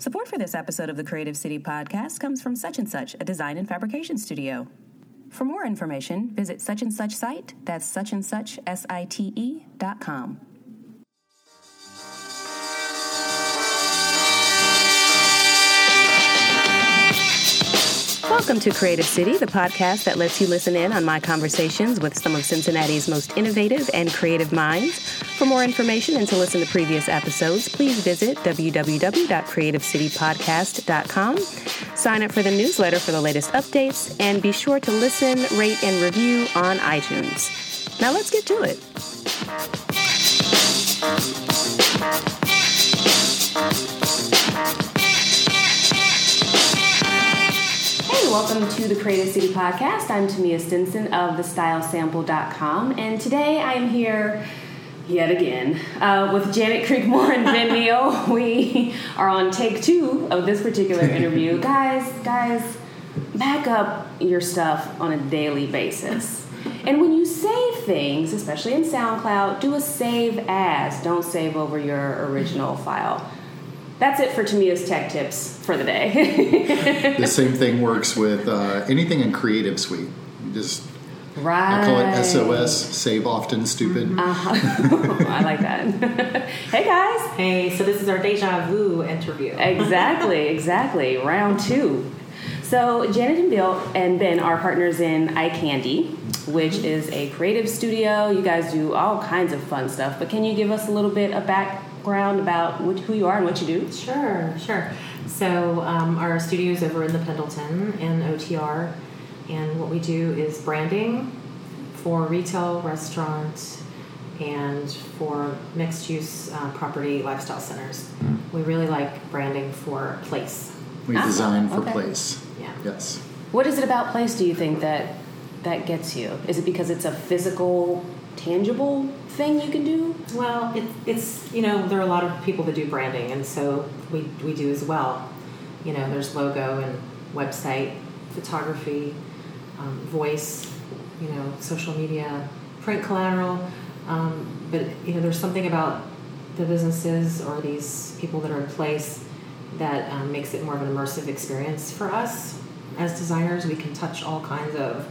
Support for this episode of the Creative City podcast comes from Such and Such, a design and fabrication studio. For more information, visit such and such site. That's such and such s i t e dot com. Welcome to Creative City, the podcast that lets you listen in on my conversations with some of Cincinnati's most innovative and creative minds. For more information and to listen to previous episodes, please visit www.creativecitypodcast.com. Sign up for the newsletter for the latest updates, and be sure to listen, rate, and review on iTunes. Now let's get to it. Welcome to the Creative City Podcast. I'm Tamia Stinson of thestylesample.com, and today I'm here yet again uh, with Janet Creekmore and Ben Neal. We are on take two of this particular interview. guys, guys, back up your stuff on a daily basis. And when you save things, especially in SoundCloud, do a save as. Don't save over your original file. That's it for Tamia's tech tips for the day. the same thing works with uh, anything in Creative Suite. You just right. I call it SOS, save often, stupid. Uh-huh. I like that. hey guys. Hey, so this is our deja vu interview. Exactly, exactly. Round two. So Janet and Bill and Ben are partners in iCandy, which is a creative studio. You guys do all kinds of fun stuff. But can you give us a little bit of background about which, who you are and what you do? Sure, sure. So um, our studio is over in the Pendleton in OTR, and what we do is branding for retail, restaurant, and for mixed use uh, property lifestyle centers. We really like branding for place. We Ah, design for okay. place. Yeah. Yes. What is it about place do you think that that gets you? Is it because it's a physical, tangible thing you can do? Well, it, it's you know there are a lot of people that do branding, and so we we do as well. You know, there's logo and website, photography, um, voice, you know, social media, print collateral. Um, but you know, there's something about the businesses or these people that are in place that um, makes it more of an immersive experience for us as designers. We can touch all kinds of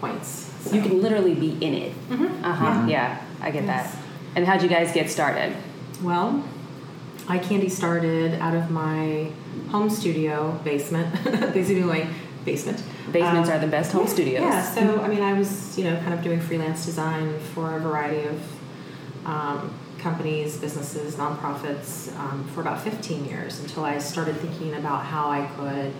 points. So. You can literally be in it. Mhm. Uh huh. Yeah, I get Yes. that. And how'd you guys get started? Well, eye candy started out of my home studio basement, basically my basement. Basements Um, are the best home studios. Yeah, so I mean, I was you know kind of doing freelance design for a variety of um, companies, businesses, nonprofits um, for about 15 years until I started thinking about how I could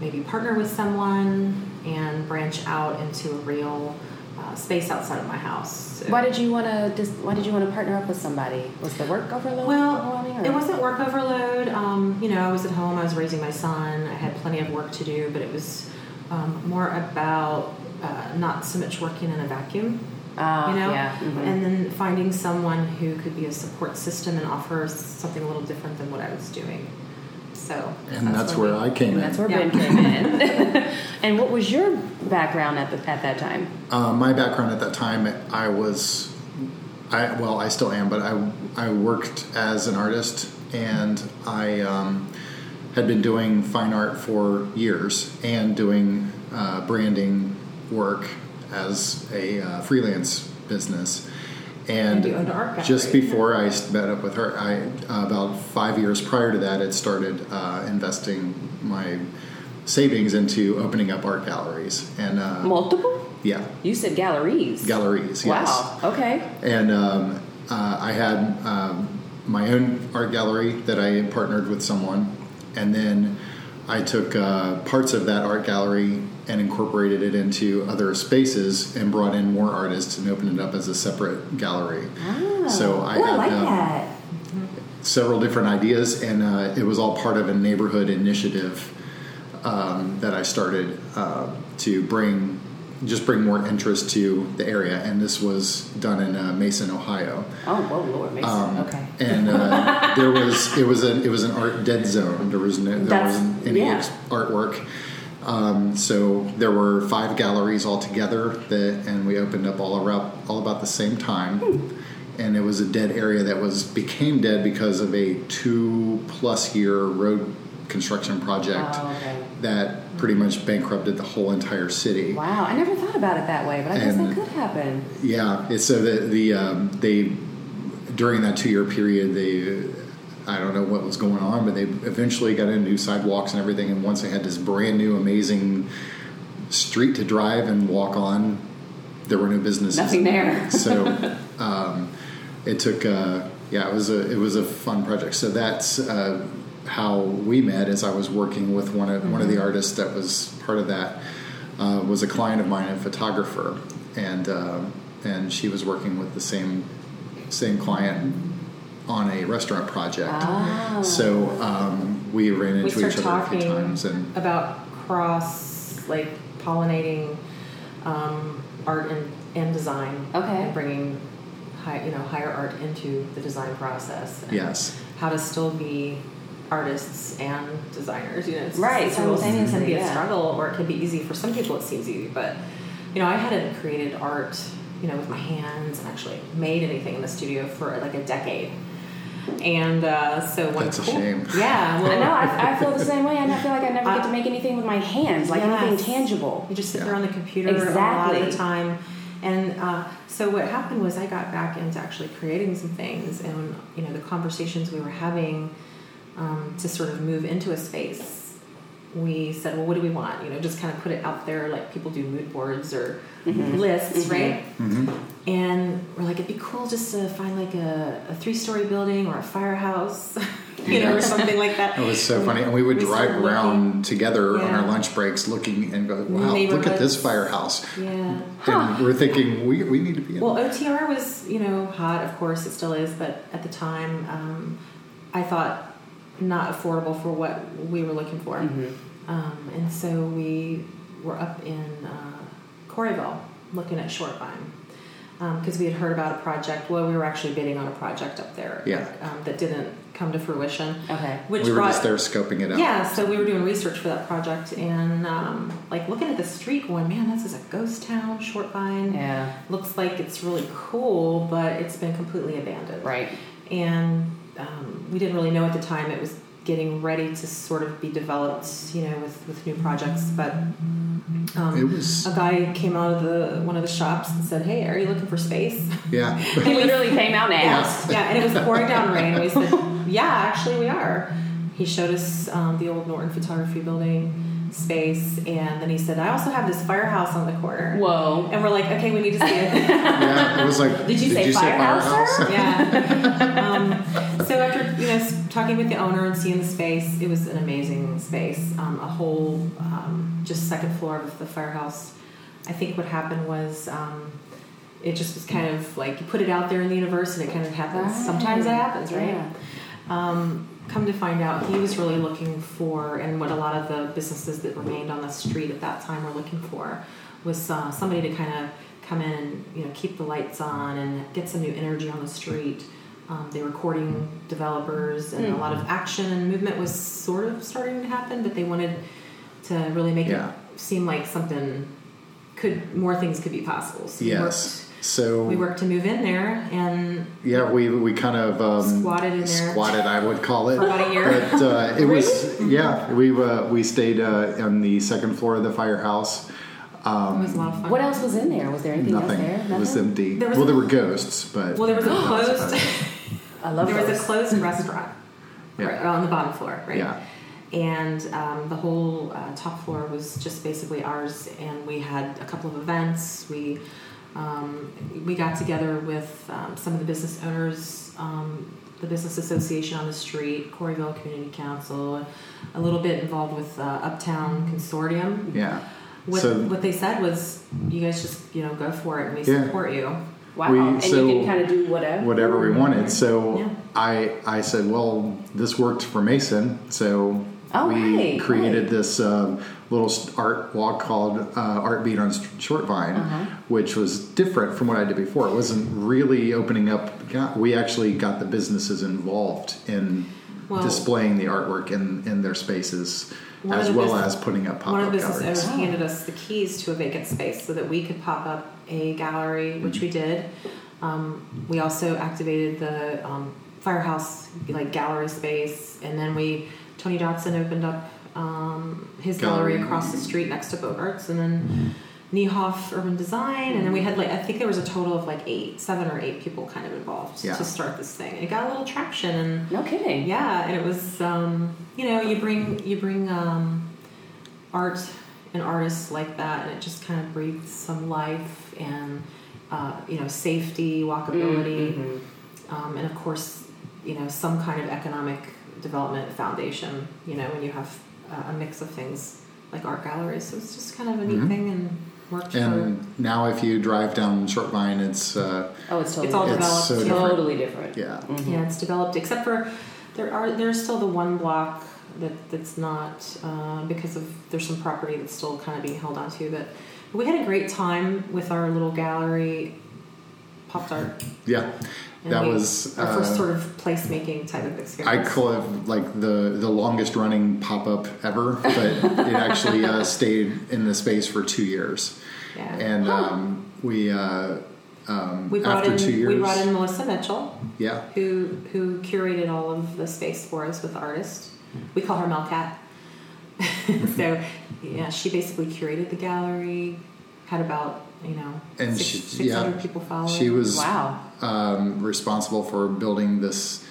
maybe partner with someone and branch out into a real uh, space outside of my house. So- Why did you want to? Why did you want to partner up with somebody? Was the work overload? Well, it wasn't work overload. Um, you know, I was at home. I was raising my son. I had plenty of work to do, but it was um, more about uh, not so much working in a vacuum. Ah, you know, yeah. mhm. and then finding someone who could be a support system and offer something a little different than what I was doing. So, And that's, where we- I came And in. that's where Yeah. Ben came in. and what was your background at the, at that time? Uh, my background at that time, I was, I well, I still am, but I I worked as an artist, and I um, had been doing fine art for years and doing uh, branding work as a uh, freelance business. And, And you owned an art gallery. just before I met up with her, I uh, about five years prior to that, had started uh, investing my savings into opening up art galleries and uh, Multiple? yeah, You said galleries. galleries. Yes. Wow. Okay. And um, uh, I had um, my own art gallery that I partnered with someone, and then I took uh, parts of that art gallery and incorporated it into other spaces and brought in more artists and opened it up as a separate gallery. Ah. So I Ooh, had, like um, that. several different ideas, and uh, it was all part of a neighborhood initiative um, that I started uh, to bring just bring more interest to the area. And this was done in uh, Mason, Ohio. Oh, whoa, Lord Mason. Um, okay. And uh, there was it was an it was an art dead zone. There was no, there That's- wasn't any yeah. artwork. Um, so there were five galleries altogether that, and we opened up all around all about the same time. and it was a dead area that was became dead because of a two plus year road construction project Oh, okay. that pretty much bankrupted the whole entire city. Wow, I never thought about it that way, but I guess that could happen. Yeah, it's so the the um, they during that two year period they I don't know what was going on, but they eventually got in new sidewalks and everything. And once they had this brand new amazing street to drive and walk on, there were no businesses Nothing there. so um, it took uh, yeah it was a it was a fun project. So that's uh, how we met. As I was working with one of one of the artists that was part of that uh, was a client of mine, a photographer, and uh, and she was working with the same same client on a restaurant project. Ah. So um, we ran we into each other a few talking times, and about cross like pollinating um, art and, and design Okay. and bringing high, you know higher art into the design process and yes, how to still be artists and designers you know it's, Right, it's real- it can simultaneously, be a yeah. struggle or it can be easy for some people it seems easy but you know I hadn't created art you know with my hands and actually made anything in the studio for like a decade and uh, so one That's a cool- shame. yeah well I know, I, I feel the same way, and I feel like I never get to make anything with my hands, like Yes. anything tangible. You just sit Yeah. there on the computer a lot of the time. And uh, so what happened was I got back into actually creating some things, and you know the conversations we were having um, to sort of move into a space. We said, well, what do we want? You know, just kind of put it out there, like people do mood boards or lists, right? hmm And we're like, it'd be cool just to find like a, a three-story building or a firehouse, you know, or something like that. It was so funny, and we would We drive around looking- together on our lunch breaks, looking and go, "Wow, look at this firehouse!" Yeah. And we're thinking, "We we need to be in." Well. OTR was, you know, hot. Of course, it still is. But at the time, um, I thought not affordable for what we were looking for. Mhm. Um, and so we were up in uh, Corryville looking at short vine because we had heard about a project. Well, we were actually bidding on a project up there Yeah. um, that didn't come to fruition. Okay. Which we were brought, just there scoping it out. yeah, so we were doing research for that project and um, like looking at the street, going, man, this is a ghost town, short vine Yeah. looks like it's really cool, but it's been completely abandoned. Right. And um, we didn't really know at the time it was getting ready to sort of be developed, you know, with, with new projects. But um, It was- a guy came out of the one of the shops and said, "Hey, are you looking for space?" Yeah, He literally came out and asked. yeah, and it was pouring down rain. And we said, "Yeah, actually, we are." He showed us um, the old Norton Photography Building space, and then he said, "I also have this firehouse on the corner." Whoa. And we're like, "Okay, we need to see it." yeah. It was like, Did you say firehouse, sir? yeah. Um, so after you know talking with the owner and seeing the space, it was an amazing space. Um, a whole um, just second floor of the firehouse. I think what happened was um, it just was kind of like you put it out there in the universe and it kind of happens. Sometimes it happens, right? Yeah. Come to find out, he was really looking for, and what a lot of the businesses that remained on the street at that time were looking for, was uh, somebody to kind of come in and you know keep the lights on and get some new energy on the street. Um, they were courting developers, and a Hmm. lot of action and movement was sort of starting to happen, but they wanted to really make Yeah. it seem like something could more things could be possible. So yes. Worked- So we worked to move in there, and yeah, we we kind of um, Squatted in there. Squatted, I would call it. For about a year. But uh, it was yeah. We uh, we stayed uh, on the second floor of the firehouse. it Um, was a lot of fun. What else was in there? Was there anything nothing. else there? Nothing? It was empty. There was well, a- there were ghosts, but Well, there was a closed. I love there was a closed restaurant Yeah. right, on the bottom floor, right? Yeah. And um, the whole uh, top floor was just basically ours, and we had a couple of events. We um, we got together with um, some of the business owners, um, the business association on the street, Corryville Community Council, a little bit involved with uh, Uptown Consortium. yeah. What, so what they said was, you guys just you know go for it, and we Yeah. support you. Wow. we- and so- you can kind of do whatever. whatever we wanted. So Yeah. I I said, well, this worked for Mason, so Oh, we right, created right. this um, little art walk called uh, Art Beat on St- Short Vine, Uh-huh. which was different from what I did before. It wasn't really opening up. We actually got the businesses involved in Well- displaying the artwork in, in their spaces, as well business- as putting up pop-up One of the business galleries. owners handed us the keys to a vacant space so that we could pop up a gallery, which we did. Um, we also activated the um, firehouse like gallery space, and then we Tony Dotson opened up um, his gallery. Gallery. across the street next to Bogarts, and then Niehoff Urban Design, and then we had like I think there was a total of like eight, seven or eight people kind of involved Yeah. to start this thing. And it got a little traction, and No kidding. yeah, and it was um, you know you bring you bring um, art and artists like that, and it just kind of breathes some life and uh, you know safety, walkability, Mhm. um, and of course you know some kind of economic development foundation. You know when you have uh, a mix of things like art galleries, so it's just kind of a neat Mhm. thing and worked for. And now, if you drive down Shortvine, it's uh, Oh, it's totally It's all It's developed. so different. totally different. yeah, Mhm. Yeah, it's developed. Except for there are there's still the one block that that's not uh, because of there's some property that's still kind of being held onto. But we had a great time with our little gallery, Pop Tart. yeah. That we- was our first uh, sort of placemaking type of experience. I call it like the the longest running pop up ever, but it actually uh, stayed in the space for two years, yeah. and um, we uh, um, we brought after in two years, we brought in Melissa Mitchell, yeah, who who curated all of the space for us with artists. We call her Melcat. so yeah, she basically curated the gallery. Had about you know And six, she- 600 yeah, people following. she was Wow. um, responsible for building this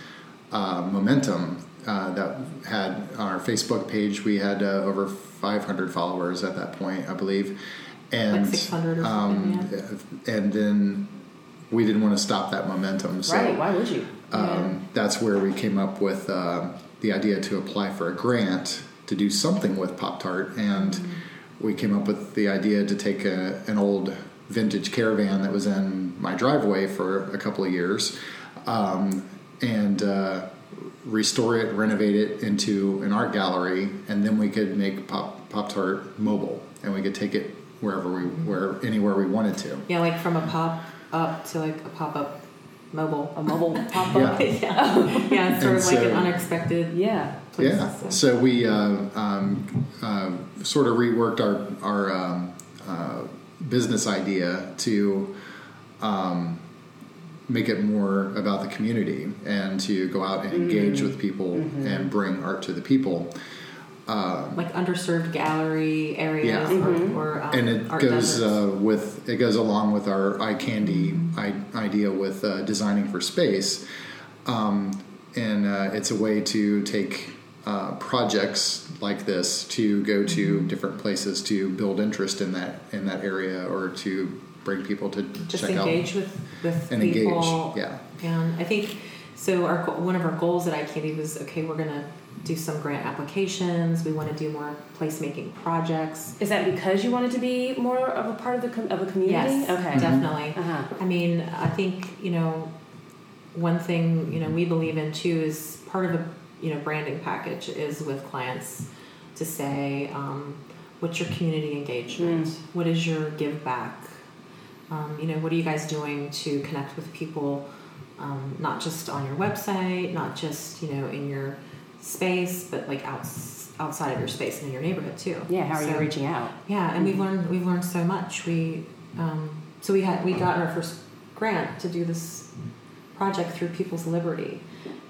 uh, momentum uh, that had on our Facebook page. We had uh, over 500 followers at that point, I believe, and Like 600 or something, and then we didn't want to stop that momentum. So right. Why would you? um, that's where we came up with uh, the idea to apply for a grant to do something with Pop Tart, and Mm-hmm. We came up with the idea to take a, an old vintage caravan that was in my driveway for a couple of years, um, and uh, restore it, renovate it into an art gallery, and then we could make Pop Tart mobile, and we could take it wherever we where anywhere we wanted to. Yeah, like from a pop up to like a pop up mobile. A mobile pop up. Yeah. yeah. yeah, it's sort And of like an so- unexpected Yeah. place. Yeah. So- So we uh, um, uh, sort of reworked our our um, uh, business idea to um, make it more about the community and to go out and engage with people and bring art to the people. Like underserved gallery areas Yeah. or, or um, and it art goes uh, with it goes along with our eye candy I- idea with uh, designing for space, um, and uh, it's a way to take uh, projects like this to go to Mm-hmm. different places to build interest in that in that area or to bring people to just check engage out with with and people. engage. Yeah, And I think so. Our one of our goals at iCandy was okay. We're gonna do some grant applications. We want to do more placemaking projects. Is that because you wanted to be more of a part of the com- of a community? Yes, Okay. definitely. Uh-huh. I mean, I think you know, one thing you know we believe in too is part of a you know branding package is with clients to say um, what's your community engagement, what is your give back, um, you know, what are you guys doing to connect with people, um, not just on your website, not just you know in your space, but like outs- outside of your space and in your neighborhood too. Yeah. How are you reaching out? yeah, and we've learned we've learned so much. We um, so we had we got our first grant to do this project through People's Liberty,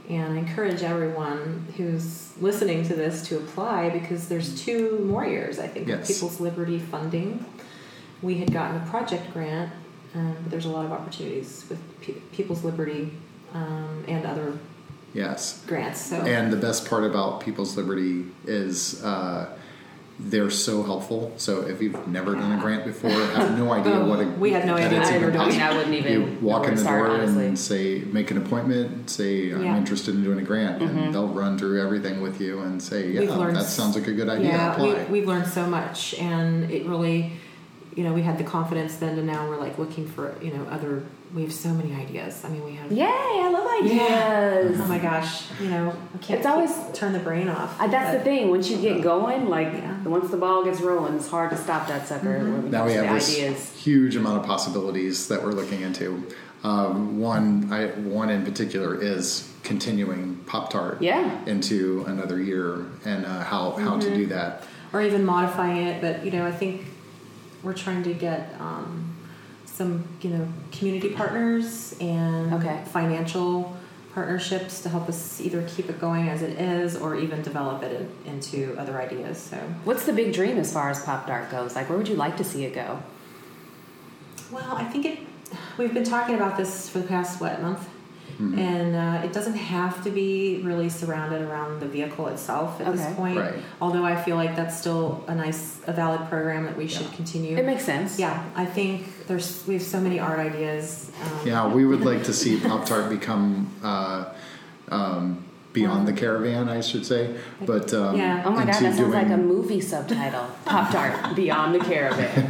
and I encourage everyone who's listening to this to apply because there's two more years I think of People's Liberty funding. We had gotten a project grant, um, but there's a lot of opportunities with Pe- People's Liberty um, and other yes. grants. So And the best part about People's Liberty is uh, they're so helpful. So if you've never done a grant before, have no idea what a, we had no that idea it's even were doing. I mean. I wouldn't even you walk in the start, door honestly. and say make an appointment say i'm Yeah. interested in doing a grant Mm-hmm. and they'll run through everything with you and say yeah that sounds like a good idea Yeah, apply we, we've learned so much, and it really, you know, we had the confidence then to now we're like looking for, you know, other. We have so many ideas. I mean, we have. Yay! I love ideas. Oh my gosh, you know, I can't. It's always- turn the brain off. Uh, that's the thing. Once you get going, like Yeah. once the ball gets rolling, it's hard to stop that sucker. when it now we have this ideas. huge amount of possibilities that we're looking into um, one I, one in particular is continuing pop tart Yeah. into another year and uh, how how to do Mm-hmm. that or even modifying it. But you know, I think we're trying to get um, some you know community partners and Okay. financial partnerships to help us either keep it going as it is or even develop it in, into other ideas. So, What's the big dream as far as Pop Tart goes? Like, where would you like to see it go? well, I think it. We've been talking about this for the past what month, Mhm. and uh, it doesn't have to be really surrounded around the vehicle itself at Okay. this point. Right. Although I feel like that's still a nice, a valid program that we should Yeah. continue. It makes sense. Yeah, I think there's we have so many art ideas. Um, Yeah, we would like to see Pop Tart become uh, um, beyond the caravan, I should say. But um, Yeah. Oh my god, into that sounds like a movie subtitle. Pop Tart Beyond the Caravan.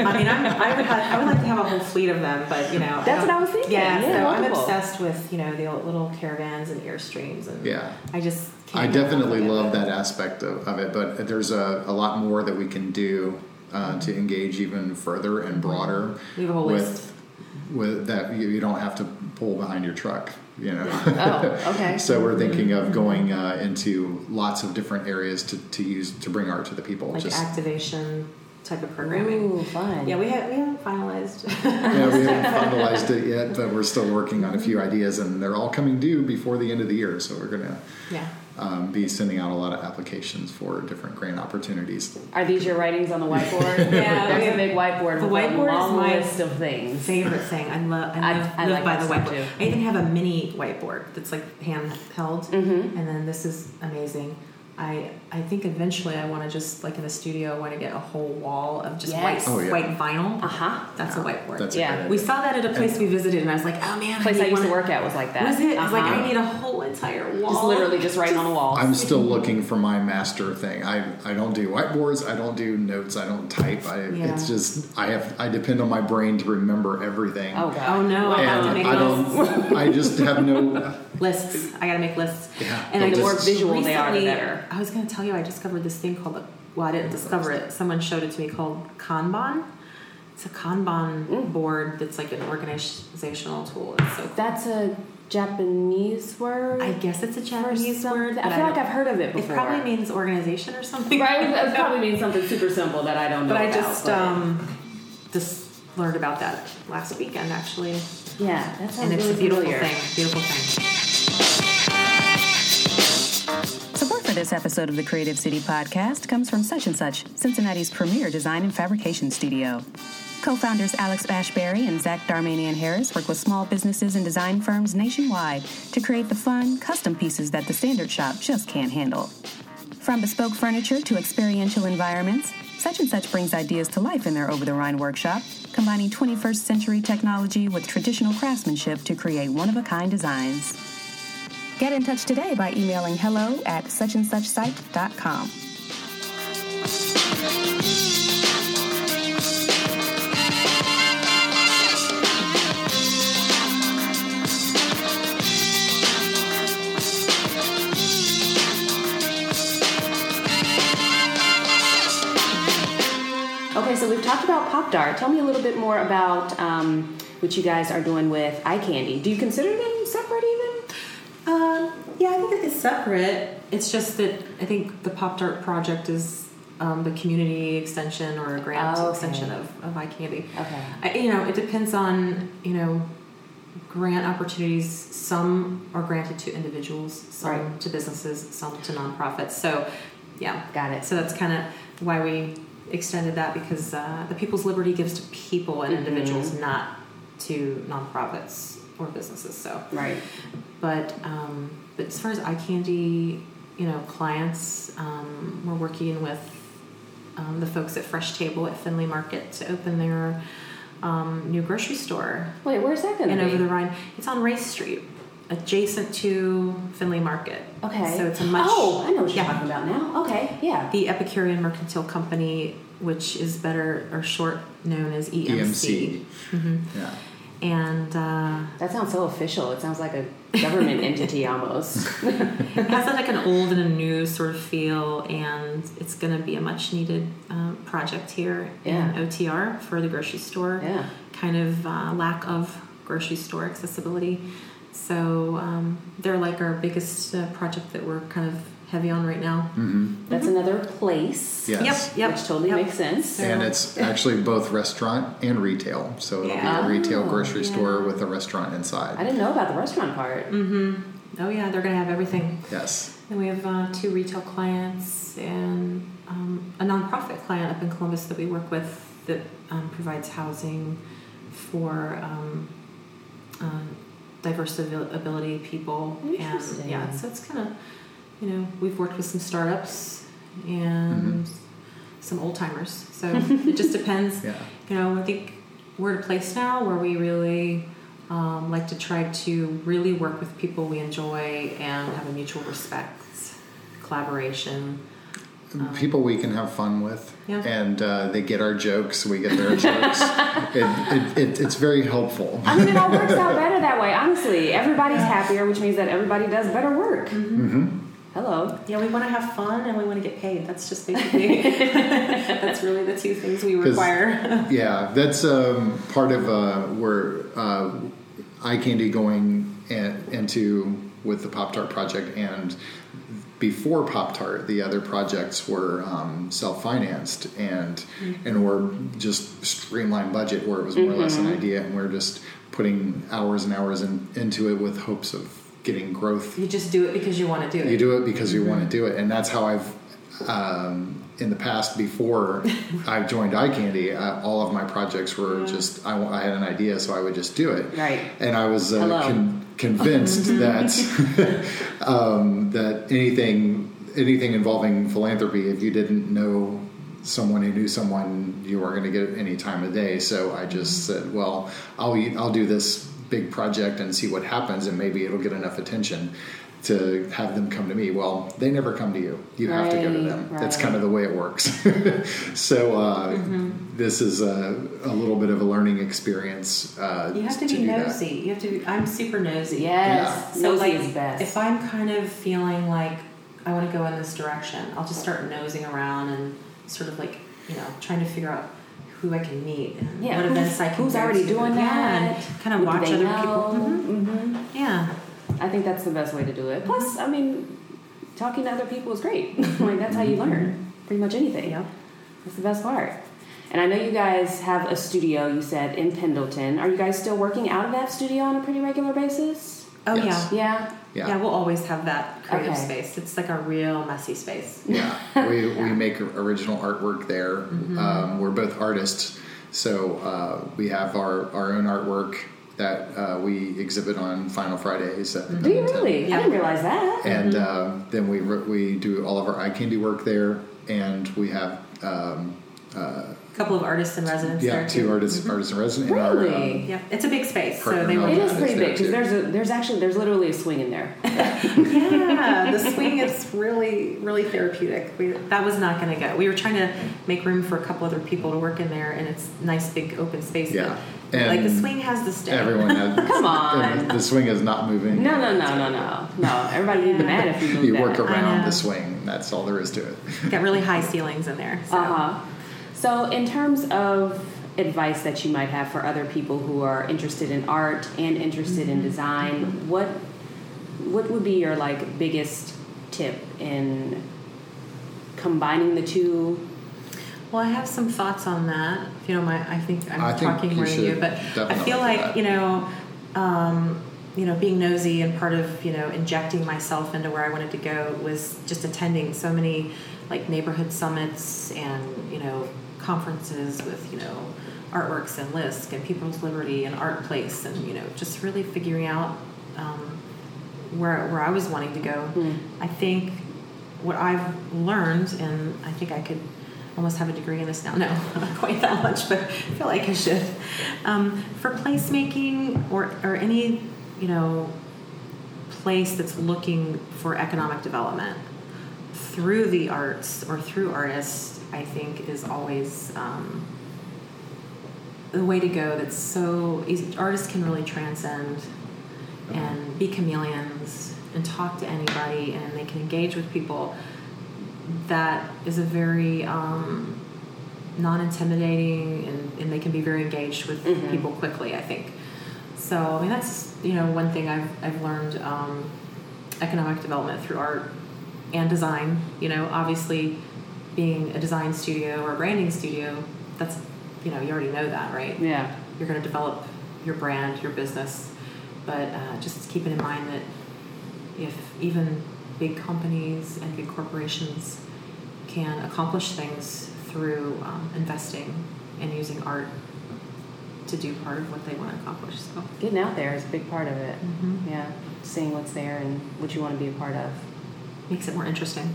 I mean, I'm, I would have, I would like to have a whole fleet of them, but you know, That's don't- what I was thinking. Yeah, Yeah, so I'm obsessed with you know the little caravans and airstreams, and Yeah. I just I definitely love that aspect of, of it, but there's a, a lot more that we can do uh, to engage even further and broader. We have a whole with, list. With that, you, you don't have to pull behind your truck, you know. Oh, okay. so we're thinking of going uh, into lots of different areas to, to use to bring art to the people. like Just activation type of programming. Ooh, fun. Yeah, we have we haven't finalized. yeah, we haven't finalized it yet, but we're still working on a few ideas, and they're all coming due before the end of the year. So we're gonna yeah, um, be sending out a lot of applications for different grant opportunities. Are these your writings on the whiteboard? Yeah, There's we a have- big whiteboard the with whiteboard a is my list of things. favorite thing. I love. I I- live, I live like by the whiteboard. too. I even have a mini whiteboard that's like handheld, Mhm. and then this is amazing. I I think eventually I want to just like in the studio I want to get a whole wall of just Yes. white Oh, yeah. white vinyl. Uh huh. That's a whiteboard. That's Yeah. a we saw that at a place we visited, and I was like, oh man, Place I, I need used to one- work at was like that. Was it? I was like, Uh-huh. I need a whole entire wall. just literally just writing on the wall. I'm still looking for my master thing. I, I don't do whiteboards. I don't do notes. I don't type. I, Yeah. It's just I have I depend on my brain to remember everything. oh god. Oh no, I have to make I don't. I just have no. lists. I gotta make lists. Yeah, and I the more just visual they are, the better. I was gonna tell you, I discovered this thing called a. Well, I didn't discover it. Someone showed it to me called Kanban. It's a Kanban Mm. board that's like an organizational tool. It's so cool. That's a Japanese word. I guess it's a Japanese word. I but feel like I've heard of it before. It probably means organization or something. right. It probably means something super simple that I don't know. But I just but- um, just learned about that last weekend actually, yeah, that sounds and it's really a beautiful familiar. thing. Beautiful thing. For this episode of the Creative City podcast comes from Such and Such, Cincinnati's premier design and fabrication studio. Co founders Alex Ashbury and Zach Darmanian Harris work with small businesses and design firms nationwide to create the fun, custom pieces that the standard shop just can't handle. From bespoke furniture to experiential environments, Such and Such brings ideas to life in their Over the Rhine workshop, combining 21st century technology with traditional craftsmanship to create one of a kind designs. Get in touch today by emailing hello at suchandsuchsite.com. Okay, so we've talked about Pop Tart. Tell me a little bit more about um, what you guys are doing with eye candy. Do you consider them separate Uh, yeah, I think it's separate. It's just that I think the Pop Tart project is um, the community extension or a grant Oh, okay. extension of, of eye candy. Okay. I, you know, it depends on you know grant opportunities. Some are granted to individuals, some Right. to businesses, some to nonprofits. So, yeah, Got it. So that's kind of why we extended that because uh, the People's Liberty gives to people and Mhm. individuals, not to nonprofits or businesses. So, Right. but um, but as far as eye candy, you know, clients, um, we're working with um, the folks at Fresh Table at Findlay Market to open their um, new grocery store Wait, where's that going to be? And over the Rhine. It's on Race Street, adjacent to Findlay Market. okay. So it's a much Oh, I know what you're yeah. talking about now. Okay, yeah. The Epicurean Mercantile Company, which is better or short known as EMC. EMC. hmm Yeah. And uh, That sounds so official. It sounds like a government entity almost. it has like an old and a new sort of feel, and it's going to be a much needed uh, project here Yeah. in OTR for the grocery store. Yeah. Kind of uh, lack of grocery store accessibility. So um, they're like our biggest uh, project that we're kind of heavy on right now. That's another place. Yes. Yep, yep. Which totally yep. makes sense. And it's actually both restaurant and retail. So it'll Yeah. be a retail grocery yeah. store with a restaurant inside. I didn't know about the restaurant part. Mm-hmm. Oh yeah, they're gonna have everything. Yes. And we have uh, two retail clients and um, a nonprofit client up in Columbus that we work with that um, provides housing for um, um, diverse ability people. Interesting. And yeah, so it's kind of, you know, we've worked with some startups and some old timers. So it just depends. Yeah. You know, I think we're at a place now where we really um, like to try to really work with people we enjoy and have a mutual respect, collaboration. People we can have fun with, Yeah. and uh, they get our jokes, we get their jokes. It, it, it, it's very helpful. I mean, it all works out better that way, honestly. Everybody's happier, which means that everybody does better work. Mm-hmm. Hello. Yeah, we want to have fun and we want to get paid. That's just basically that's really the two things we require. Yeah, that's um, part of uh, where uh, eye candy going in, into with the Pop Tart project, and before Pop Tart, the other projects were um, self financed and and were just streamlined budget, where it was more or less an idea, and we're just putting hours and hours in, into it with hopes of getting growth You just do it because you want to do it. you do it because you want to do it, and that's how I've. Um, in the past, before I joined Eye Candy, uh, all of my projects were just I, I had an idea, so I would just do it. Right. And I was uh, con- convinced that um, that anything anything involving philanthropy, if you didn't know someone who knew someone, you weren't going to get it any time of day. So I just said, well, I'll I'll do this big project and see what happens, and maybe it'll get enough attention to have them come to me. Well, they never come to you. You have to go to Right, them. That's kind of the way it works. so uh, this is a, a little bit of a learning experience. Uh, You have to be do that. nosy. You have to. Be, I'm super nosy. Yes. So Nosy like, is best. if I'm kind of feeling like I want to go in this direction, I'll just start nosing around and sort of like you know trying to figure out who I can meet and Yeah, what who's- events I can. who's already doing that? and kind of Who watch other know? people. Mhm. Mhm. Yeah. I think that's the best way to do it. Plus, I mean, talking to other people is great. like that's how you learn pretty much anything. Yep. That's the best part. And I know you guys have a studio. You said in Pendleton. Are you guys still working out of that studio on a pretty regular basis? Oh Yes. yeah. Yeah. Yeah. Yeah, we'll always have that creative Okay. space. It's like a real messy space. Yeah, we, we make original artwork there. Mm-hmm. Um, we're both artists, so uh, we have our, our own artwork that uh, we exhibit on Final Fridays. At the Do you Pendleton. really? I didn't realize that. And uh, then we we do all of our eye candy work there, and we have um, uh, A couple of artists in residence yeah there two too. artists artists in resident. and our, Really? um, Yeah, it's a big space, so they were. It is pretty it's big because there, there's a there's actually there's literally a swing in there. yeah, the swing is really, really therapeutic. We, that was not going to go. We were trying to make room for a couple other people to work in there, and it's nice big open space. Yeah. but, like the swing has to stay. Everyone has. Come on. and The swing is not moving. No, no, no, no, no, no. Everybody would be mad if you moved You work I around the swing. That's all there is to it. Got really high ceilings in there. So. Uh huh. So, in terms of advice that you might have for other people who are interested in art and interested in design, what what would be your like biggest tip in combining the two? Well, I have some thoughts on that. If you don't mind, I think I'm I think talking you more than you, but I feel like that. you know, um, you know, being nosy and part of you know injecting myself into where I wanted to go was just attending so many like neighborhood summits and you know conferences with you know artworks and LISC and People's Liberty and Art Place and you know just really figuring out um, where where I was wanting to go. I think what I've learned, and I think I could almost have a degree in this now. No, not quite that much, but I feel like I should. Um, for placemaking or or any you know place that's looking for economic development through the arts or through artists, I think is always. Um, the way to go that's so easy. Artists can really transcend and be chameleons and talk to anybody and they can engage with people. That is a very um, non-intimidating and, and they can be very engaged with people quickly i think. So i mean that's you know one thing i've, I've learned um, economic development through art and design. You know, obviously, being a design studio or a branding studio, that's you know you already know that, right? Yeah. You're going to develop your brand, your business, but uh, just keeping in mind that if even big companies and big corporations can accomplish things through um, investing and using art to do part of what they want to accomplish. So Getting out there is a big part of it. Mhm. Yeah. Seeing what's there and what you want to be a part of. Makes it more interesting.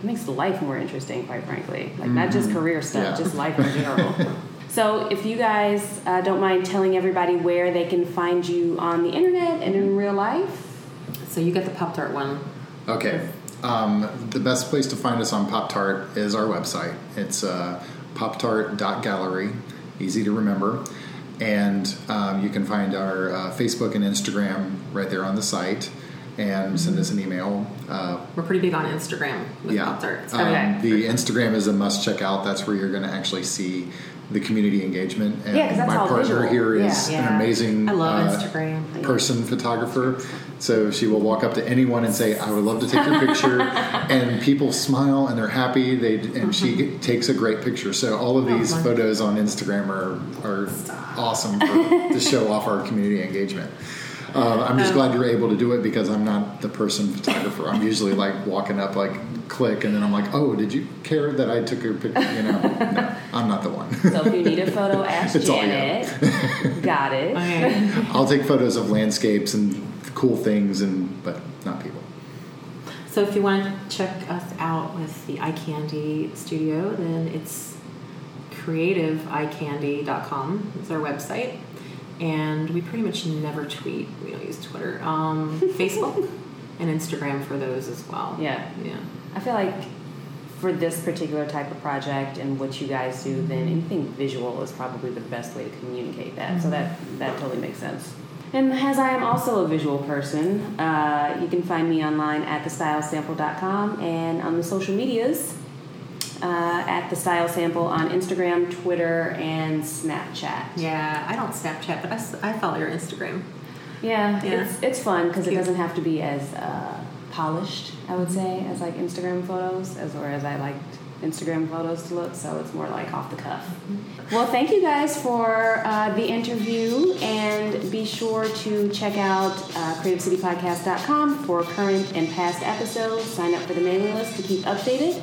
It makes life more interesting, quite frankly. Like, not just Mhm. career stuff, Yeah. just life in general. so, if you guys uh, don't mind telling everybody where they can find you on the internet and in real life. So you get the Pop Tart one. Okay. Um, the best place to find us on Pop Tart is our website. It's uh, poptart.gallery, easy to remember. And um, you can find our uh, Facebook and Instagram right there on the site and send us an email. Uh, We're pretty big on Instagram with yeah. Pop Tarts. Um, Okay. The Instagram is a must check out. That's where you're going to actually see the community engagement. And Yeah, 'cause that's my all partner visual. here is Yeah. an amazing I love uh, Instagram. person photographer. So she will walk up to anyone and say, "I would love to take your picture," and people smile and they're happy. They and she takes a great picture. So all of these fun. photos on Instagram are are awesome for, to show off our community engagement. Uh, I'm just glad you're able to do it because I'm not the person photographer. I'm usually like walking up, like click, and then I'm like, "Oh, did you care that I took your picture?" You know, no, I'm not the one. So, if you need a photo, ask It's all you. Janet. Got it. Okay. I'll take photos of landscapes and cool things, and but not people. So if you want to check us out with the Eye Candy Studio, then it's creativeeyecandy.com It's our website. And we pretty much never tweet. We don't use Twitter. Um, Facebook and Instagram for those as well. Yeah. Yeah. I feel like for this particular type of project and what you guys do, then anything visual is probably the best way to communicate that. So that that totally makes sense. And as I am also a visual person, uh, you can find me online at thestylesample.com and on the social medias uh, at the Style Sample on Instagram, Twitter, and Snapchat. Yeah, I don't Snapchat, but I follow your Instagram. Yeah, Yeah. it's it's fun because it doesn't have to be as uh, polished. I would say as like Instagram photos, as or as I liked Instagram photos to look. So it's more like off the cuff. Well, thank you guys for uh, the interview, and be sure to check out uh, CreativeCityPodcast.com for current and past episodes. Sign up for the mailing list to keep updated,